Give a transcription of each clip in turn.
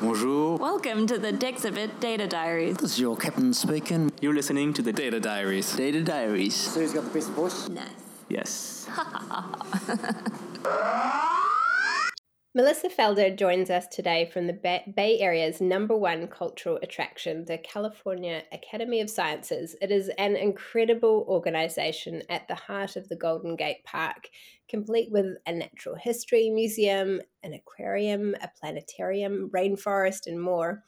Bonjour. Welcome to the Dexibit Data Diaries. This is your captain speaking. You're listening to the Data Diaries. Data Diaries. So who's got the best voice? Nice. Yes. Melissa Felder joins us today from the Bay Area's number one cultural attraction, the California Academy of Sciences. It is an incredible organization at the heart of the Golden Gate Park, complete with a natural history museum, an aquarium, a planetarium, rainforest, and more.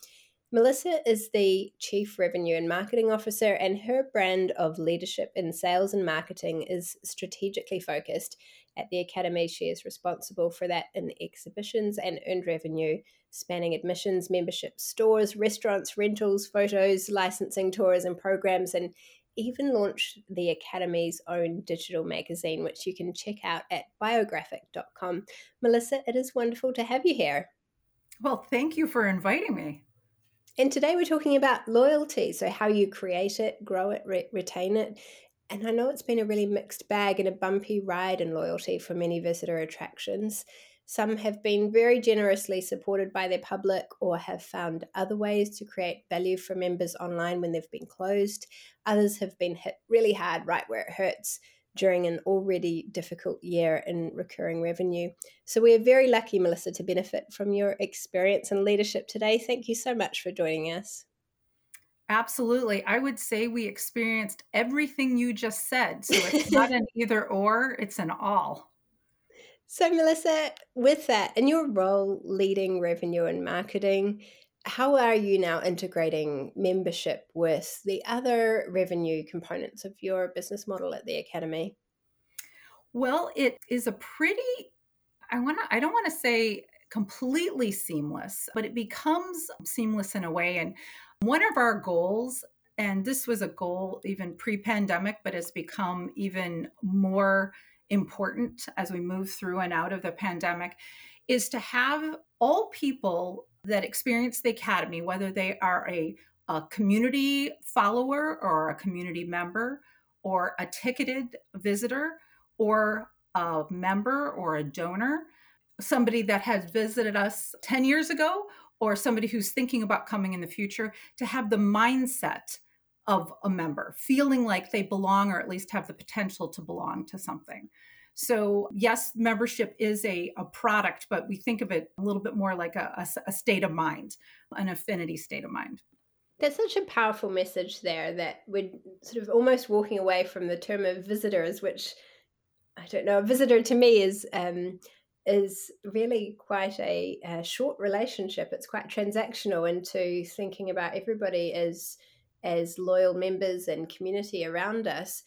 Melissa is the Chief Revenue and Marketing Officer, and her brand of leadership in sales and marketing is strategically focused. At the Academy, she is responsible for that in exhibitions and earned revenue, spanning admissions, membership, stores, restaurants, rentals, photos, licensing, tours, and programs, and even launched the Academy's own digital magazine, which you can check out at biographic.com. Melissa, it is wonderful to have you here. Well, thank you for inviting me. And today we're talking about loyalty. So, how you create it, grow it, re- retain it. And I know it's been a really mixed bag and a bumpy ride in loyalty for many visitor attractions. Some have been very generously supported by their public or have found other ways to create value for members online when they've been closed. Others have been hit really hard right where it hurts during an already difficult year in recurring revenue. So we are very lucky, Melissa, to benefit from your experience and leadership today. Thank you so much for joining us. Absolutely. I would say we experienced everything you just said. So it's not an either or, it's an all. So, Melissa, with that, in your role leading revenue and marketing, how are you now integrating membership with the other revenue components of your business model at the Academy? Well, it is a pretty, I want to, I don't want to say completely seamless, but it becomes seamless in a way. And one of our goals, and this was a goal even pre pandemic, but has become even more important as we move through and out of the pandemic, is to have all people that experience the Academy, whether they are a, a community follower or a community member or a ticketed visitor or a member or a donor, somebody that has visited us 10 years ago or somebody who's thinking about coming in the future to have the mindset of a member, feeling like they belong or at least have the potential to belong to something. So, yes, membership is a, a product, but we think of it a little bit more like a, a, a state of mind, an affinity state of mind. That's such a powerful message there that we're sort of almost walking away from the term of visitors, which I don't know, a visitor to me is um, is really quite a, a, short relationship. It's quite transactional into thinking about everybody as as loyal members and community around us.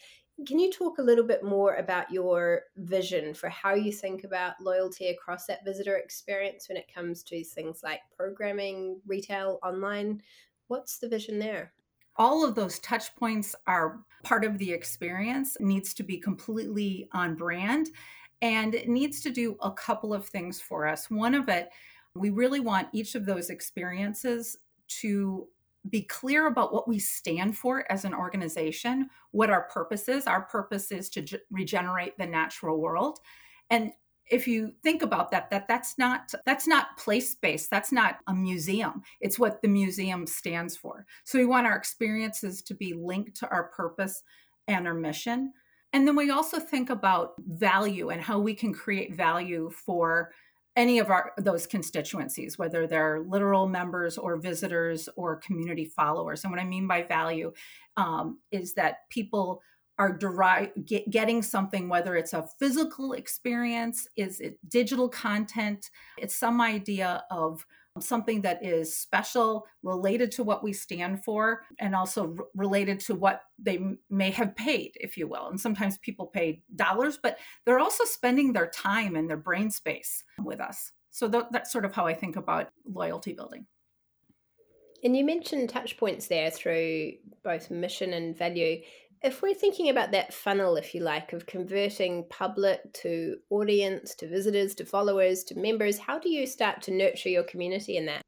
Can you talk a little bit more about your vision for how you think about loyalty across that visitor experience when it comes to things like programming, retail, online? What's the vision there? all of those touch points are part of the experience needs to be completely on brand and it needs to do a couple of things for us. One of it we really want each of those experiences to be clear about what we stand for as an organization, what our purpose is. Our purpose is to regenerate the natural world. And if you think about that that that's not that's not place based that's not a museum. It's what the museum stands for. So we want our experiences to be linked to our purpose and our mission and then we also think about value and how we can create value for any of our those constituencies whether they're literal members or visitors or community followers. And what i mean by value um, is that people are derive, get, getting something whether it's a physical experience is it digital content? It's some idea of something that is special, related to what we stand for, and also r- related to what they m- may have paid, if you will. And sometimes people pay dollars, but they're also spending their time and their brain space with us. So th- that's sort of how I think about loyalty building. And you mentioned touch points there through both mission and value. If we're thinking about that funnel, if you like, of converting public to audience, to visitors, to followers, to members, how do you start to nurture your community in that?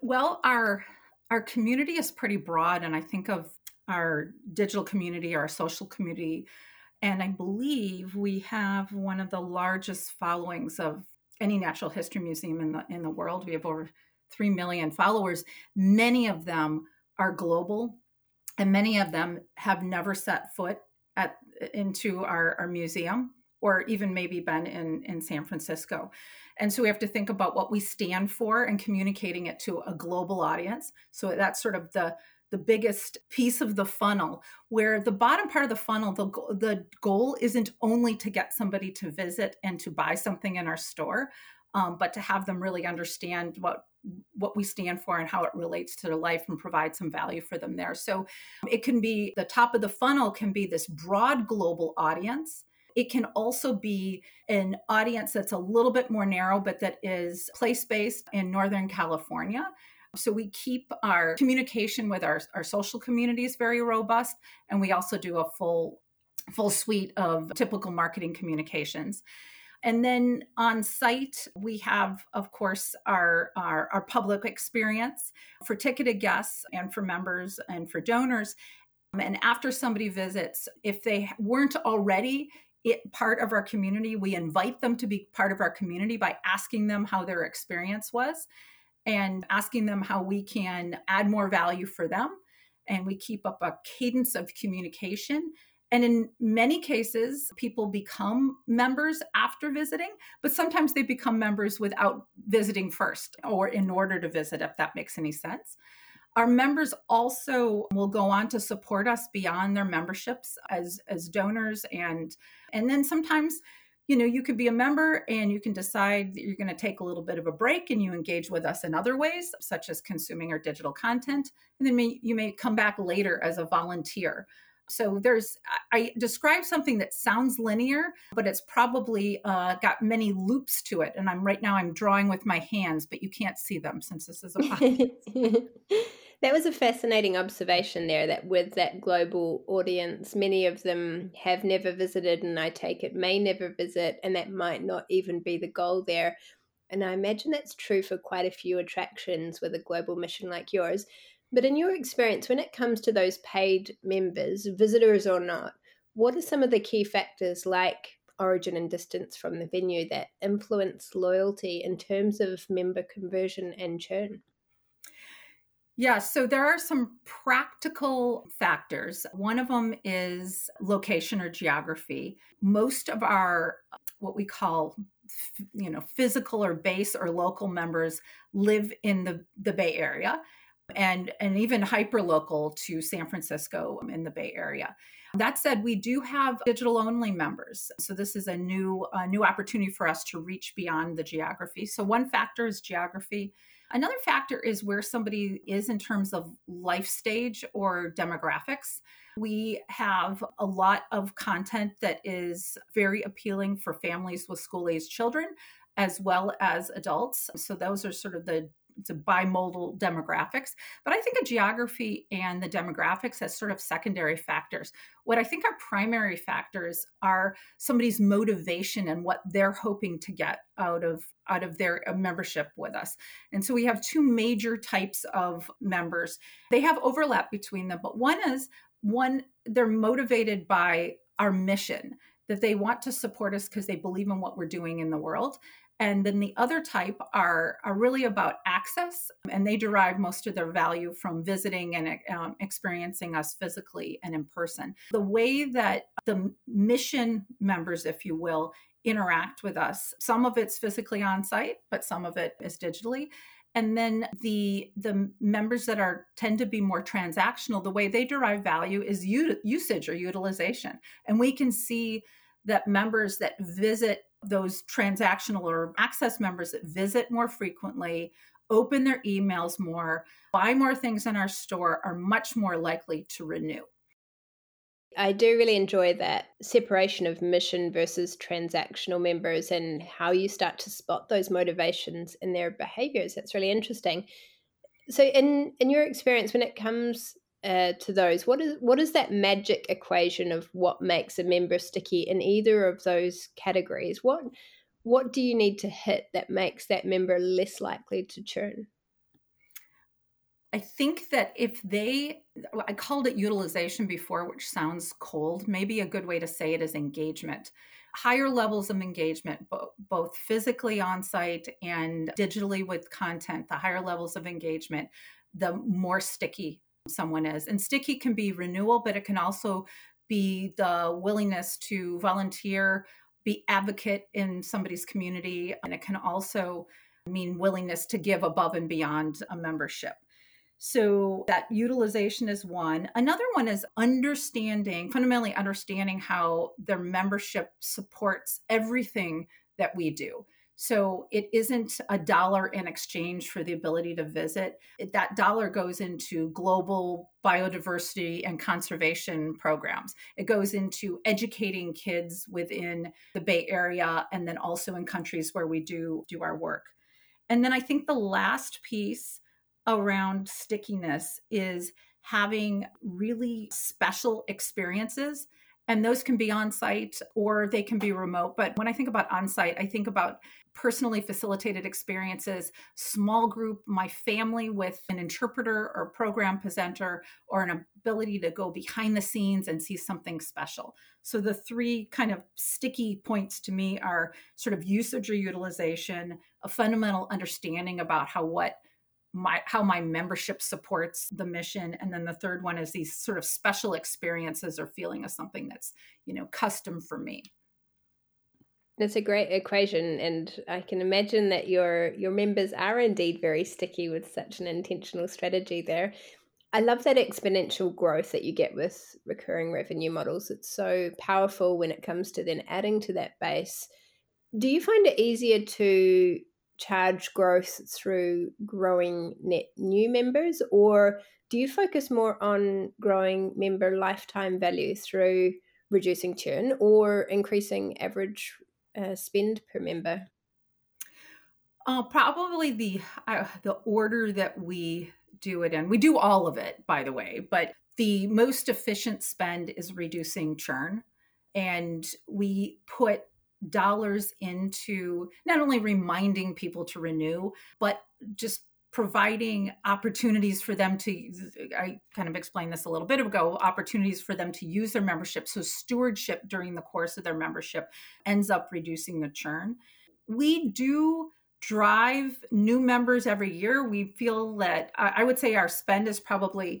Well, our our community is pretty broad, and I think of our digital community, our social community, and I believe we have one of the largest followings of any natural history museum in the in the world. We have over 3 million followers. Many of them are global, and many of them have never set foot at into our, our museum or even maybe been in, in San Francisco. And so we have to think about what we stand for and communicating it to a global audience. So that's sort of the the biggest piece of the funnel where the bottom part of the funnel the, the goal isn't only to get somebody to visit and to buy something in our store um, but to have them really understand what what we stand for and how it relates to their life and provide some value for them there so it can be the top of the funnel can be this broad global audience it can also be an audience that's a little bit more narrow, but that is place based in Northern California. So we keep our communication with our, our social communities very robust, and we also do a full full suite of typical marketing communications. And then on site, we have, of course, our, our, our, public experience for ticketed guests and for members and for donors. Um, and after somebody visits, if they weren't already it, part of our community. We invite them to be part of our community by asking them how their experience was and asking them how we can add more value for them. And we keep up a cadence of communication. And in many cases, people become members after visiting, but sometimes they become members without visiting first or in order to visit, if that makes any sense. Our members also will go on to support us beyond their memberships as, as donors and and then sometimes you know you could be a member and you can decide that you're going to take a little bit of a break and you engage with us in other ways such as consuming our digital content and then may, you may come back later as a volunteer so there's i describe something that sounds linear but it's probably uh, got many loops to it and i'm right now i'm drawing with my hands but you can't see them since this is a podcast. That was a fascinating observation there that with that global audience, many of them have never visited, and I take it may never visit, and that might not even be the goal there. And I imagine that's true for quite a few attractions with a global mission like yours. But in your experience, when it comes to those paid members, visitors or not, what are some of the key factors like origin and distance from the venue that influence loyalty in terms of member conversion and churn? Yeah, so there are some practical factors. One of them is location or geography. Most of our what we call you know physical or base or local members live in the the Bay Area and and even hyper local to San Francisco in the Bay Area. That said, we do have digital only members. So this is a new a new opportunity for us to reach beyond the geography. So one factor is geography. Another factor is where somebody is in terms of life stage or demographics. We have a lot of content that is very appealing for families with school age children as well as adults. So those are sort of the it's a bimodal demographics but i think a geography and the demographics as sort of secondary factors. What i think are primary factors are somebody's motivation and what they're hoping to get out of out of their uh, membership with us. And so we have two major types of members. They have overlap between them but one is one they're motivated by our mission that they want to support us because they believe in what we're doing in the world and then the other type are, are really about access, and they derive most of their value from visiting and um, experiencing us physically and in person. The way that the mission members, if you will, interact with us, some of it's physically on site, but some of it is digitally. And then the the members that are tend to be more transactional, the way they derive value is u- usage or utilization, and we can see that members that visit those transactional or access members that visit more frequently, open their emails more, buy more things in our store are much more likely to renew. I do really enjoy that separation of mission versus transactional members and how you start to spot those motivations in their behaviors. That's really interesting. So in in your experience when it comes uh, to those. What is what is that magic equation of what makes a member sticky in either of those categories? What what do you need to hit that makes that member less likely to churn? I think that if they, I called it utilization before, which sounds cold. Maybe a good way to say it is engagement. higher levels of engagement, both physically on site and digitally with content, the higher levels of engagement, the more sticky someone is. And sticky can be renewal, but it can also be the willingness to volunteer, be advocate in somebody's community, and it can also mean willingness to give above and beyond a membership. So that utilization is one. Another one is understanding, fundamentally understanding how their membership supports everything that we do. So it isn't a dollar in exchange for the ability to visit. That dollar goes into global biodiversity and conservation programs. It goes into educating kids within the Bay Area and then also in countries where we do do our work. And then I think the last piece around stickiness is having really special experiences and those can be on site or they can be remote. But when I think about on site, I think about personally facilitated experiences, small group, my family with an interpreter or program presenter, or an ability to go behind the scenes and see something special. So the three kind of sticky points to me are sort of usage or utilization, a fundamental understanding about how what my how my membership supports the mission and then the third one is these sort of special experiences or feeling of something that's you know custom for me it's a great equation and i can imagine that your your members are indeed very sticky with such an intentional strategy there. I love that exponential growth that you get with recurring revenue models. It's so powerful when it comes to then adding to that base. Do you find it easier to charge growth through growing net new members, or do you focus more on growing member lifetime value through reducing churn or increasing average uh, spend per member? Uh, probably the uh, the order that we do it in. We do all of it, by the way, but the most efficient spend is reducing churn, and we put dollars into not only reminding people to renew, but just providing opportunities for them to i kind of explained this a little bit ago opportunities for them to use their membership so stewardship during the course of their membership ends up reducing the churn we do drive new members every year we feel that i would say our spend is probably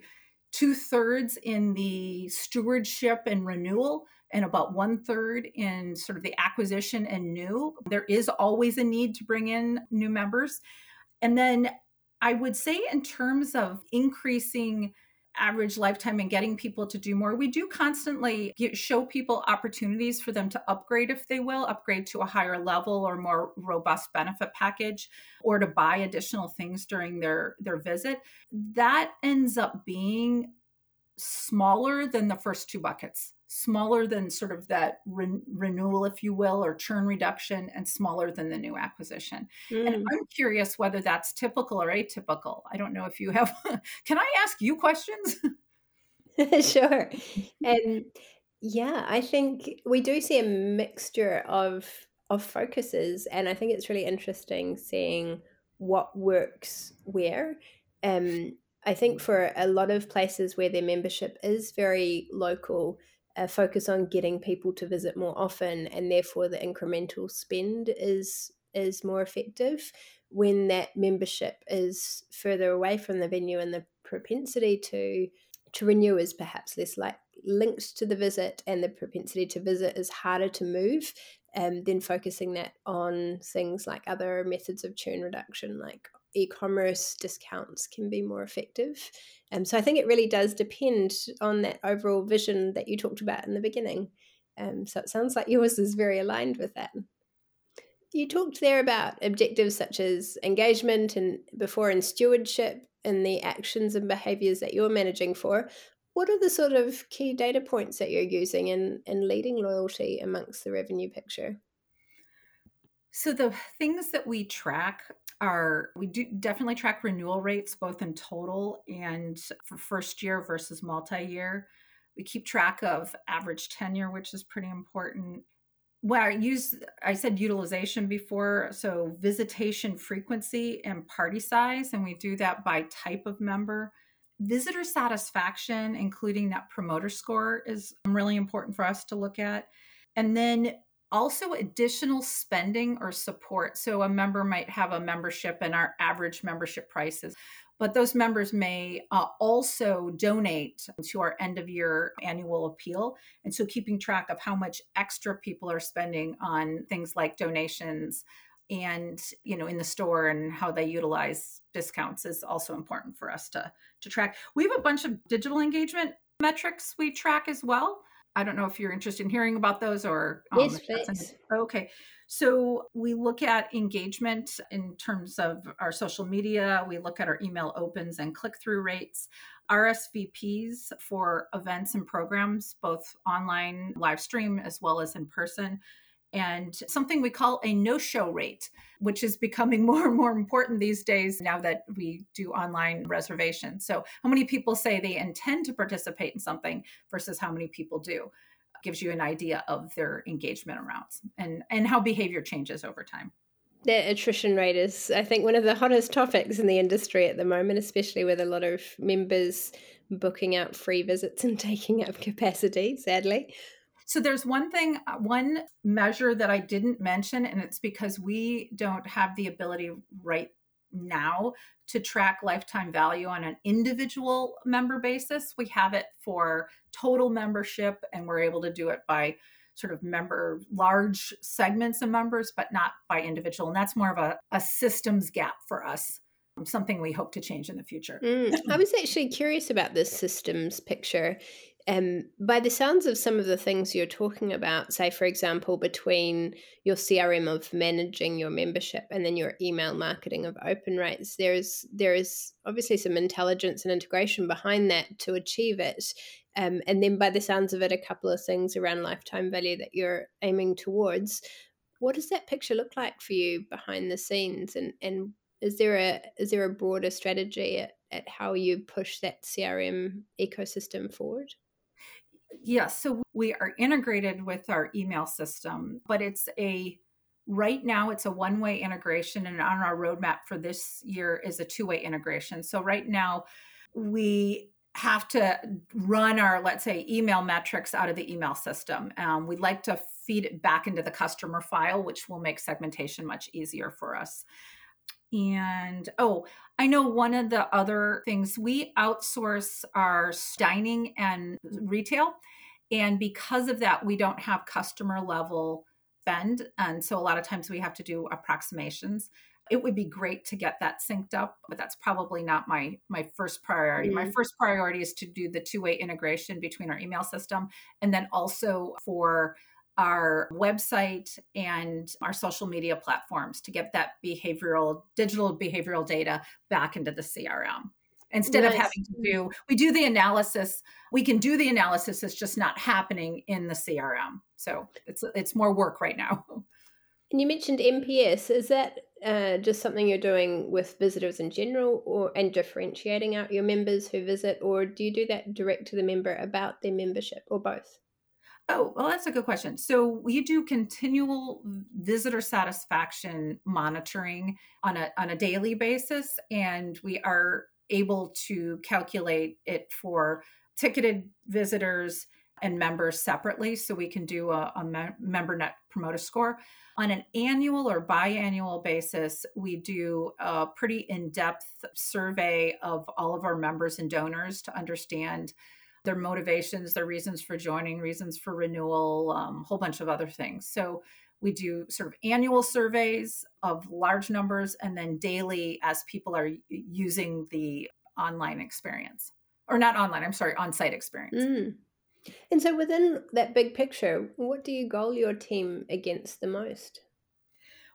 two thirds in the stewardship and renewal and about one third in sort of the acquisition and new. There is always a need to bring in new members. And then I would say, in terms of increasing average lifetime and getting people to do more, we do constantly get, show people opportunities for them to upgrade if they will, upgrade to a higher level or more robust benefit package, or to buy additional things during their, their visit. That ends up being smaller than the first two buckets smaller than sort of that re- renewal, if you will, or churn reduction, and smaller than the new acquisition. Mm. And I'm curious whether that's typical or atypical. I don't know if you have. Can I ask you questions? sure. And yeah, I think we do see a mixture of of focuses, and I think it's really interesting seeing what works where. Um, I think for a lot of places where their membership is very local, a focus on getting people to visit more often and therefore the incremental spend is is more effective when that membership is further away from the venue and the propensity to to renew is perhaps less like linked to the visit and the propensity to visit is harder to move um, then focusing that on things like other methods of churn reduction like e-commerce discounts can be more effective. Um, so I think it really does depend on that overall vision that you talked about in the beginning. Um, so it sounds like yours is very aligned with that. You talked there about objectives such as engagement and before and stewardship and the actions and behaviors that you're managing for. What are the sort of key data points that you're using in, in leading loyalty amongst the revenue picture? So the things that we track are we do definitely track renewal rates both in total and for first year versus multi-year. We keep track of average tenure, which is pretty important. Well, I use I said utilization before, so visitation frequency and party size, and we do that by type of member. Visitor satisfaction, including that promoter score, is really important for us to look at. And then also additional spending or support. So a member might have a membership and our average membership prices but those members may uh, also donate to our end of year annual appeal. And so keeping track of how much extra people are spending on things like donations and you know in the store and how they utilize discounts is also important for us to to track we have a bunch of digital engagement metrics we track as well i don't know if you're interested in hearing about those or um, yes, please. okay so we look at engagement in terms of our social media, we look at our email opens and click through rates. RSVPs for events and programs, both online, live stream, as well as in person and something we call a no show rate, which is becoming more and more important these days now that we do online reservations. So, how many people say they intend to participate in something versus how many people do? gives you an idea of their engagement amounts and and how behavior changes over time the attrition rate is i think one of the hottest topics in the industry at the moment especially with a lot of members booking out free visits and taking up capacity sadly so there's one thing one measure that i didn't mention and it's because we don't have the ability right now to track lifetime value on an individual member basis. We have it for total membership, and we're able to do it by sort of member large segments of members, but not by individual. And that's more of a, a systems gap for us. Something we hope to change in the future. Mm, I was actually curious about this systems picture. Um, by the sounds of some of the things you're talking about, say, for example, between your CRM of managing your membership and then your email marketing of open rates, there is there is obviously some intelligence and integration behind that to achieve it. Um, and then, by the sounds of it, a couple of things around lifetime value that you're aiming towards. What does that picture look like for you behind the scenes? And and is there a is there a broader strategy at, at how you push that CRM ecosystem forward? Yes. So we are integrated with our email system, but it's a right now it's a one way integration. And on our roadmap for this year is a two way integration. So right now we have to run our, let's say, email metrics out of the email system. Um, we'd like to feed it back into the customer file, which will make segmentation much easier for us. And oh, I know one of the other things we outsource our dining and retail. And because of that, we don't have customer level spend. And so a lot of times we have to do approximations. It would be great to get that synced up, but that's probably not my my first priority. Mm-hmm. My first priority is to do the two-way integration between our email system and then also for our website and our social media platforms to get that behavioral digital behavioral data back into the crm instead nice. of having to do we do the analysis we can do the analysis it's just not happening in the crm so it's it's more work right now and you mentioned NPS. is that uh, just something you're doing with visitors in general or and differentiating out your members who visit or do you do that direct to the member about their membership or both Oh, well, that's a good question. So we do continual visitor satisfaction monitoring on a on a daily basis, and we are able to calculate it for ticketed visitors and members separately. So we can do a, a me- member net promoter score on an annual or biannual basis. We do a pretty in depth survey of all of our members and donors to understand their motivations, their reasons for joining, reasons for renewal, a um, whole bunch of other things. So we do sort of annual surveys of large numbers and then daily as people are using the online experience or not online, I'm sorry, on site experience. Mm. And so within that big picture, what do you goal your team against the most?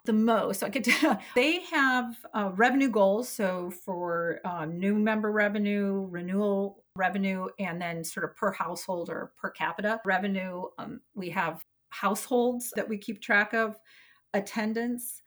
The most. I could they have uh, revenue goals. So for uh, new member revenue, renewal revenue and then sort of per household or per capita revenue. Um, we have households that we keep track of, attendance.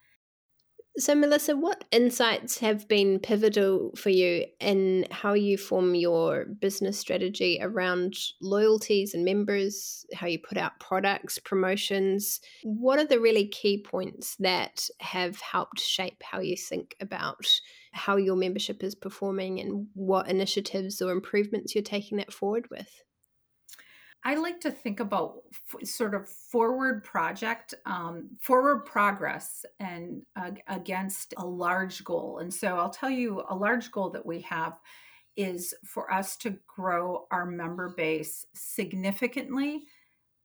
So, Melissa, what insights have been pivotal for you in how you form your business strategy around loyalties and members, how you put out products, promotions? What are the really key points that have helped shape how you think about how your membership is performing and what initiatives or improvements you're taking that forward with? I like to think about f- sort of forward project, um, forward progress, and uh, against a large goal. And so I'll tell you a large goal that we have is for us to grow our member base significantly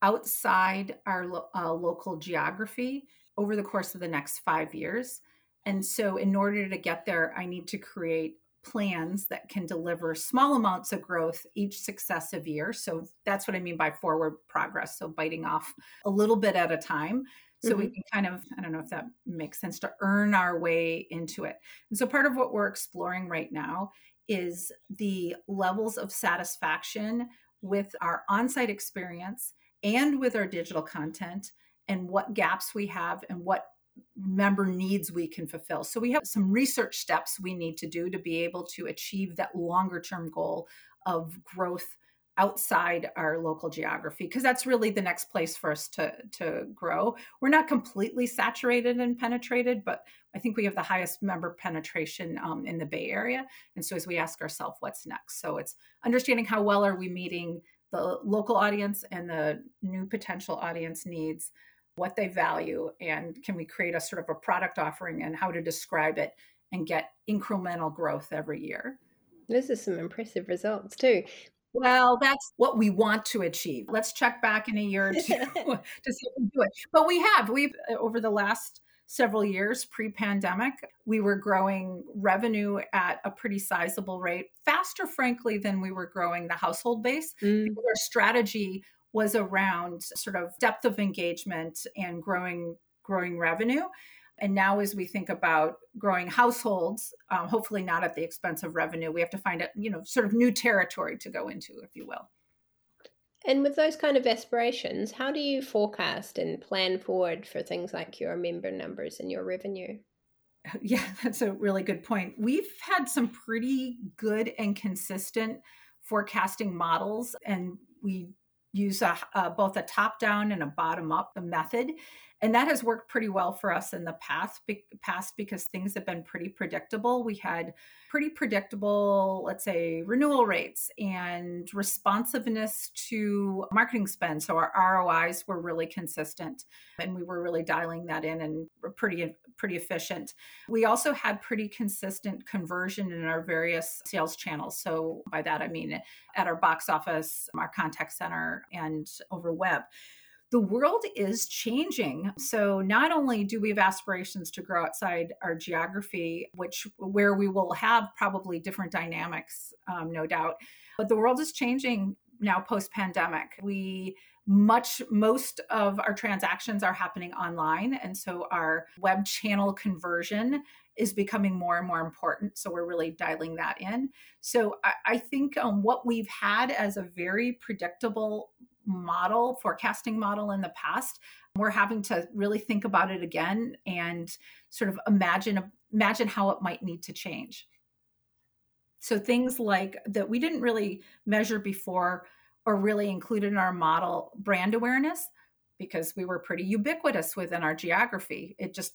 outside our lo- uh, local geography over the course of the next five years. And so, in order to get there, I need to create plans that can deliver small amounts of growth each successive year. So, that's what I mean by forward progress. So, biting off a little bit at a time. So, mm-hmm. we can kind of, I don't know if that makes sense, to earn our way into it. And so, part of what we're exploring right now is the levels of satisfaction with our on site experience and with our digital content and what gaps we have and what member needs we can fulfill. So we have some research steps we need to do to be able to achieve that longer term goal of growth outside our local geography because that's really the next place for us to to grow. We're not completely saturated and penetrated, but I think we have the highest member penetration um, in the Bay Area. And so as we ask ourselves, what's next? So it's understanding how well are we meeting the local audience and the new potential audience needs what they value and can we create a sort of a product offering and how to describe it and get incremental growth every year this is some impressive results too well, that's what we want to achieve. Let's check back in a year or two to see if we do it. But we have. We've uh, over the last several years pre-pandemic, we were growing revenue at a pretty sizable rate, faster, frankly, than we were growing the household base. Mm. Because our strategy was around sort of depth of engagement and growing growing revenue. And now as we think about growing households um, hopefully not at the expense of revenue we have to find a you know sort of new territory to go into if you will. And with those kind of aspirations how do you forecast and plan forward for things like your member numbers and your revenue? Yeah that's a really good point. We've had some pretty good and consistent forecasting models and we use a, uh, both a top down and a bottom up method and that has worked pretty well for us in the past past because things have been pretty predictable. We had pretty predictable let's say renewal rates and responsiveness to marketing spend. So our rois were really consistent and we were really dialing that in and pretty pretty efficient. We also had pretty consistent conversion in our various sales channels. So by that i mean at our box office our contact center and over web the world is changing. So not only do we have aspirations to grow outside our geography, which where we will have probably different dynamics, um, no doubt, but the world is changing now post pandemic. We much most of our transactions are happening online and so our web channel conversion is becoming more and more important so we're really dialing that in so i, I think um, what we've had as a very predictable model, forecasting model in the past. We're having to really think about it again and sort of imagine imagine how it might need to change. So things like that we didn't really measure before or really include in our model brand awareness because we were pretty ubiquitous within our geography. It just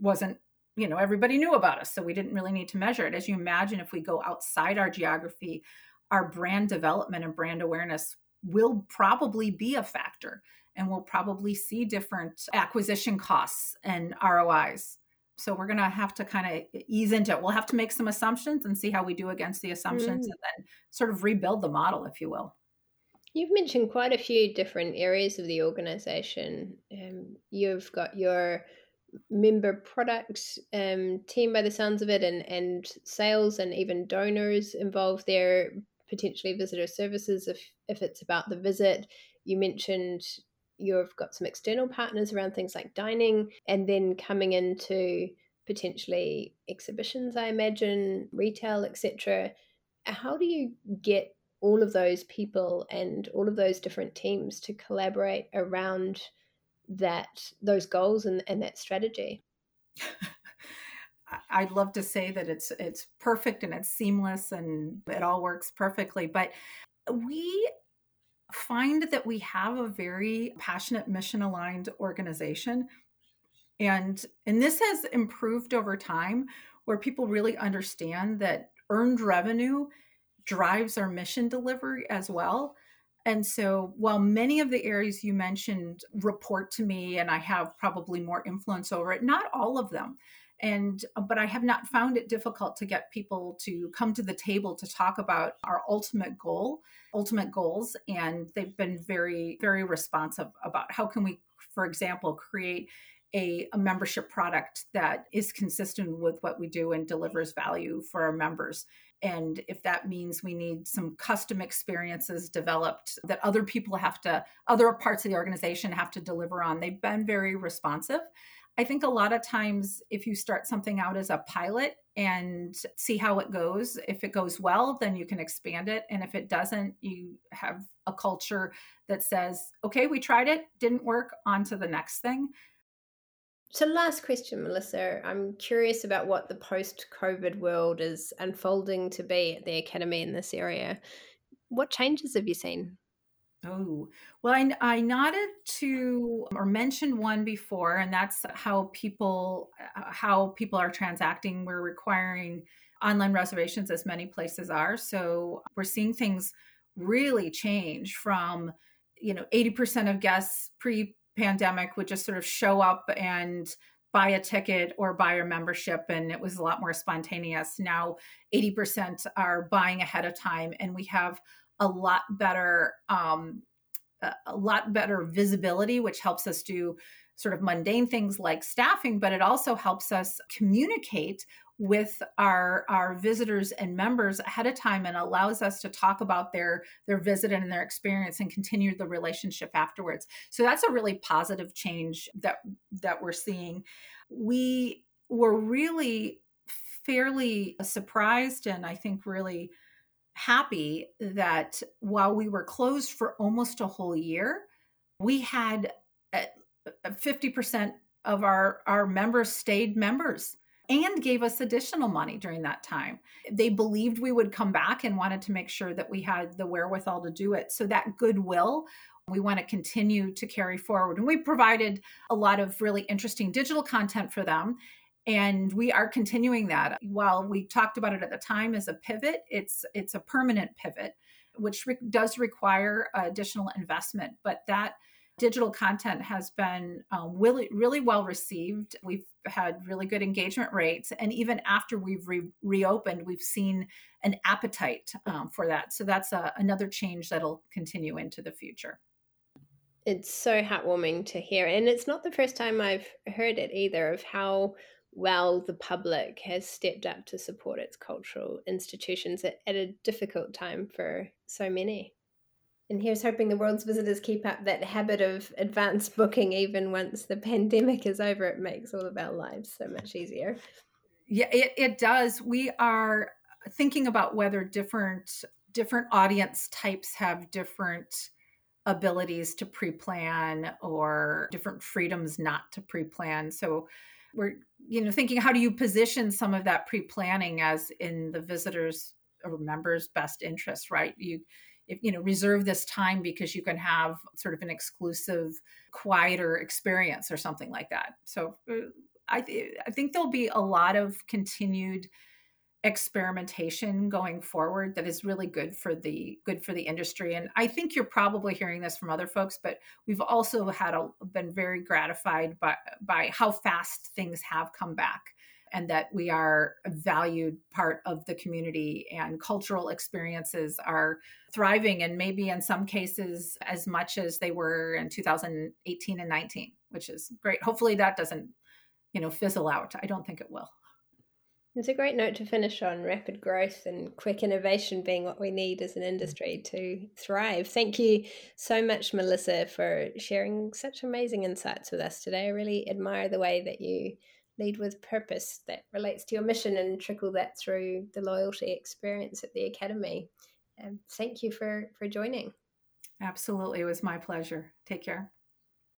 wasn't, you know, everybody knew about us. So we didn't really need to measure it. As you imagine, if we go outside our geography, our brand development and brand awareness will probably be a factor and we'll probably see different acquisition costs and ROIs. So we're going to have to kind of ease into it. We'll have to make some assumptions and see how we do against the assumptions mm. and then sort of rebuild the model, if you will. You've mentioned quite a few different areas of the organization. Um, you've got your member products um, team by the sounds of it and, and sales and even donors involved there potentially visitor services if if it's about the visit. You mentioned you've got some external partners around things like dining, and then coming into potentially exhibitions, I imagine, retail, etc. How do you get all of those people and all of those different teams to collaborate around that those goals and, and that strategy? I'd love to say that it's it's perfect and it's seamless and it all works perfectly, but we find that we have a very passionate mission aligned organization and and this has improved over time where people really understand that earned revenue drives our mission delivery as well And so, while many of the areas you mentioned report to me and I have probably more influence over it, not all of them. And, uh, but I have not found it difficult to get people to come to the table to talk about our ultimate goal, ultimate goals. And they've been very, very responsive about how can we, for example, create a, a, membership product that is consistent with what we do and delivers value for our members. And if that means we need some custom experiences developed that other people have to, other parts of the organization have to deliver on, they've been very responsive. I think a lot of times, if you start something out as a pilot and see how it goes, if it goes well, then you can expand it. And if it doesn't, you have a culture that says, okay, we tried it, didn't work, on to the next thing. So, last question, Melissa. I'm curious about what the post COVID world is unfolding to be at the Academy in this area. What changes have you seen? Oh, well, I, I nodded to or mentioned one before, and that's how people uh, how people are transacting. We're requiring online reservations as many places are, so we're seeing things really change from you know 80% of guests pre pandemic would just sort of show up and buy a ticket or buy a membership and it was a lot more spontaneous. Now 80% are buying ahead of time and we have a lot better um, a lot better visibility which helps us do sort of mundane things like staffing but it also helps us communicate with our our visitors and members ahead of time and allows us to talk about their their visit and their experience and continue the relationship afterwards. So that's a really positive change that that we're seeing. We were really fairly surprised and i think really happy that while we were closed for almost a whole year we had eh, eh, 50% of our our members stayed members and gave us additional money during that time. They believed we would come back and wanted to make sure that we had the wherewithal to do it. So that goodwill we want to continue to carry forward. And we provided a lot of really interesting digital content for them. And we are continuing that. While we talked about it at the time as a pivot, it's it's a permanent pivot, which re- does require additional investment. But that digital content has been um, really really well received we've had really good engagement rates and even after we've re- reopened we've seen an appetite um, for that so that's a, another change that'll continue into the future it's so heartwarming to hear and it's not the first time i've heard it either of how well the public has stepped up to support its cultural institutions at, at a difficult time for so many and here's hoping the world's visitors keep up that habit of advanced booking even once the pandemic is over. It makes all of our lives so much easier. Yeah, it, it does. We are thinking about whether different different audience types have different abilities to pre-plan or different freedoms not to pre-plan. So we're you know thinking how do you position some of that pre-planning as in the visitors or members best interest, right? You if you know reserve this time because you can have sort of an exclusive quieter experience or something like that so uh, i th- i think there'll be a lot of continued experimentation going forward that is really good for the good for the industry and i think you're probably hearing this from other folks but we've also had a, been very gratified by by how fast things have come back and that we are a valued part of the community and cultural experiences are thriving and maybe in some cases as much as they were in 2018 and 19 which is great. Hopefully that doesn't you know fizzle out. I don't think it will it's a great note to finish on rapid growth and quick innovation being what we need as an mm. industry to thrive. Thank you so much, Melissa, for sharing such amazing insights with us today. I really admire the way that you lead with purpose that relates to your mission and trickle that through the loyalty experience at the academy. And thank you for for joining. Absolutely, it was my pleasure. Take care.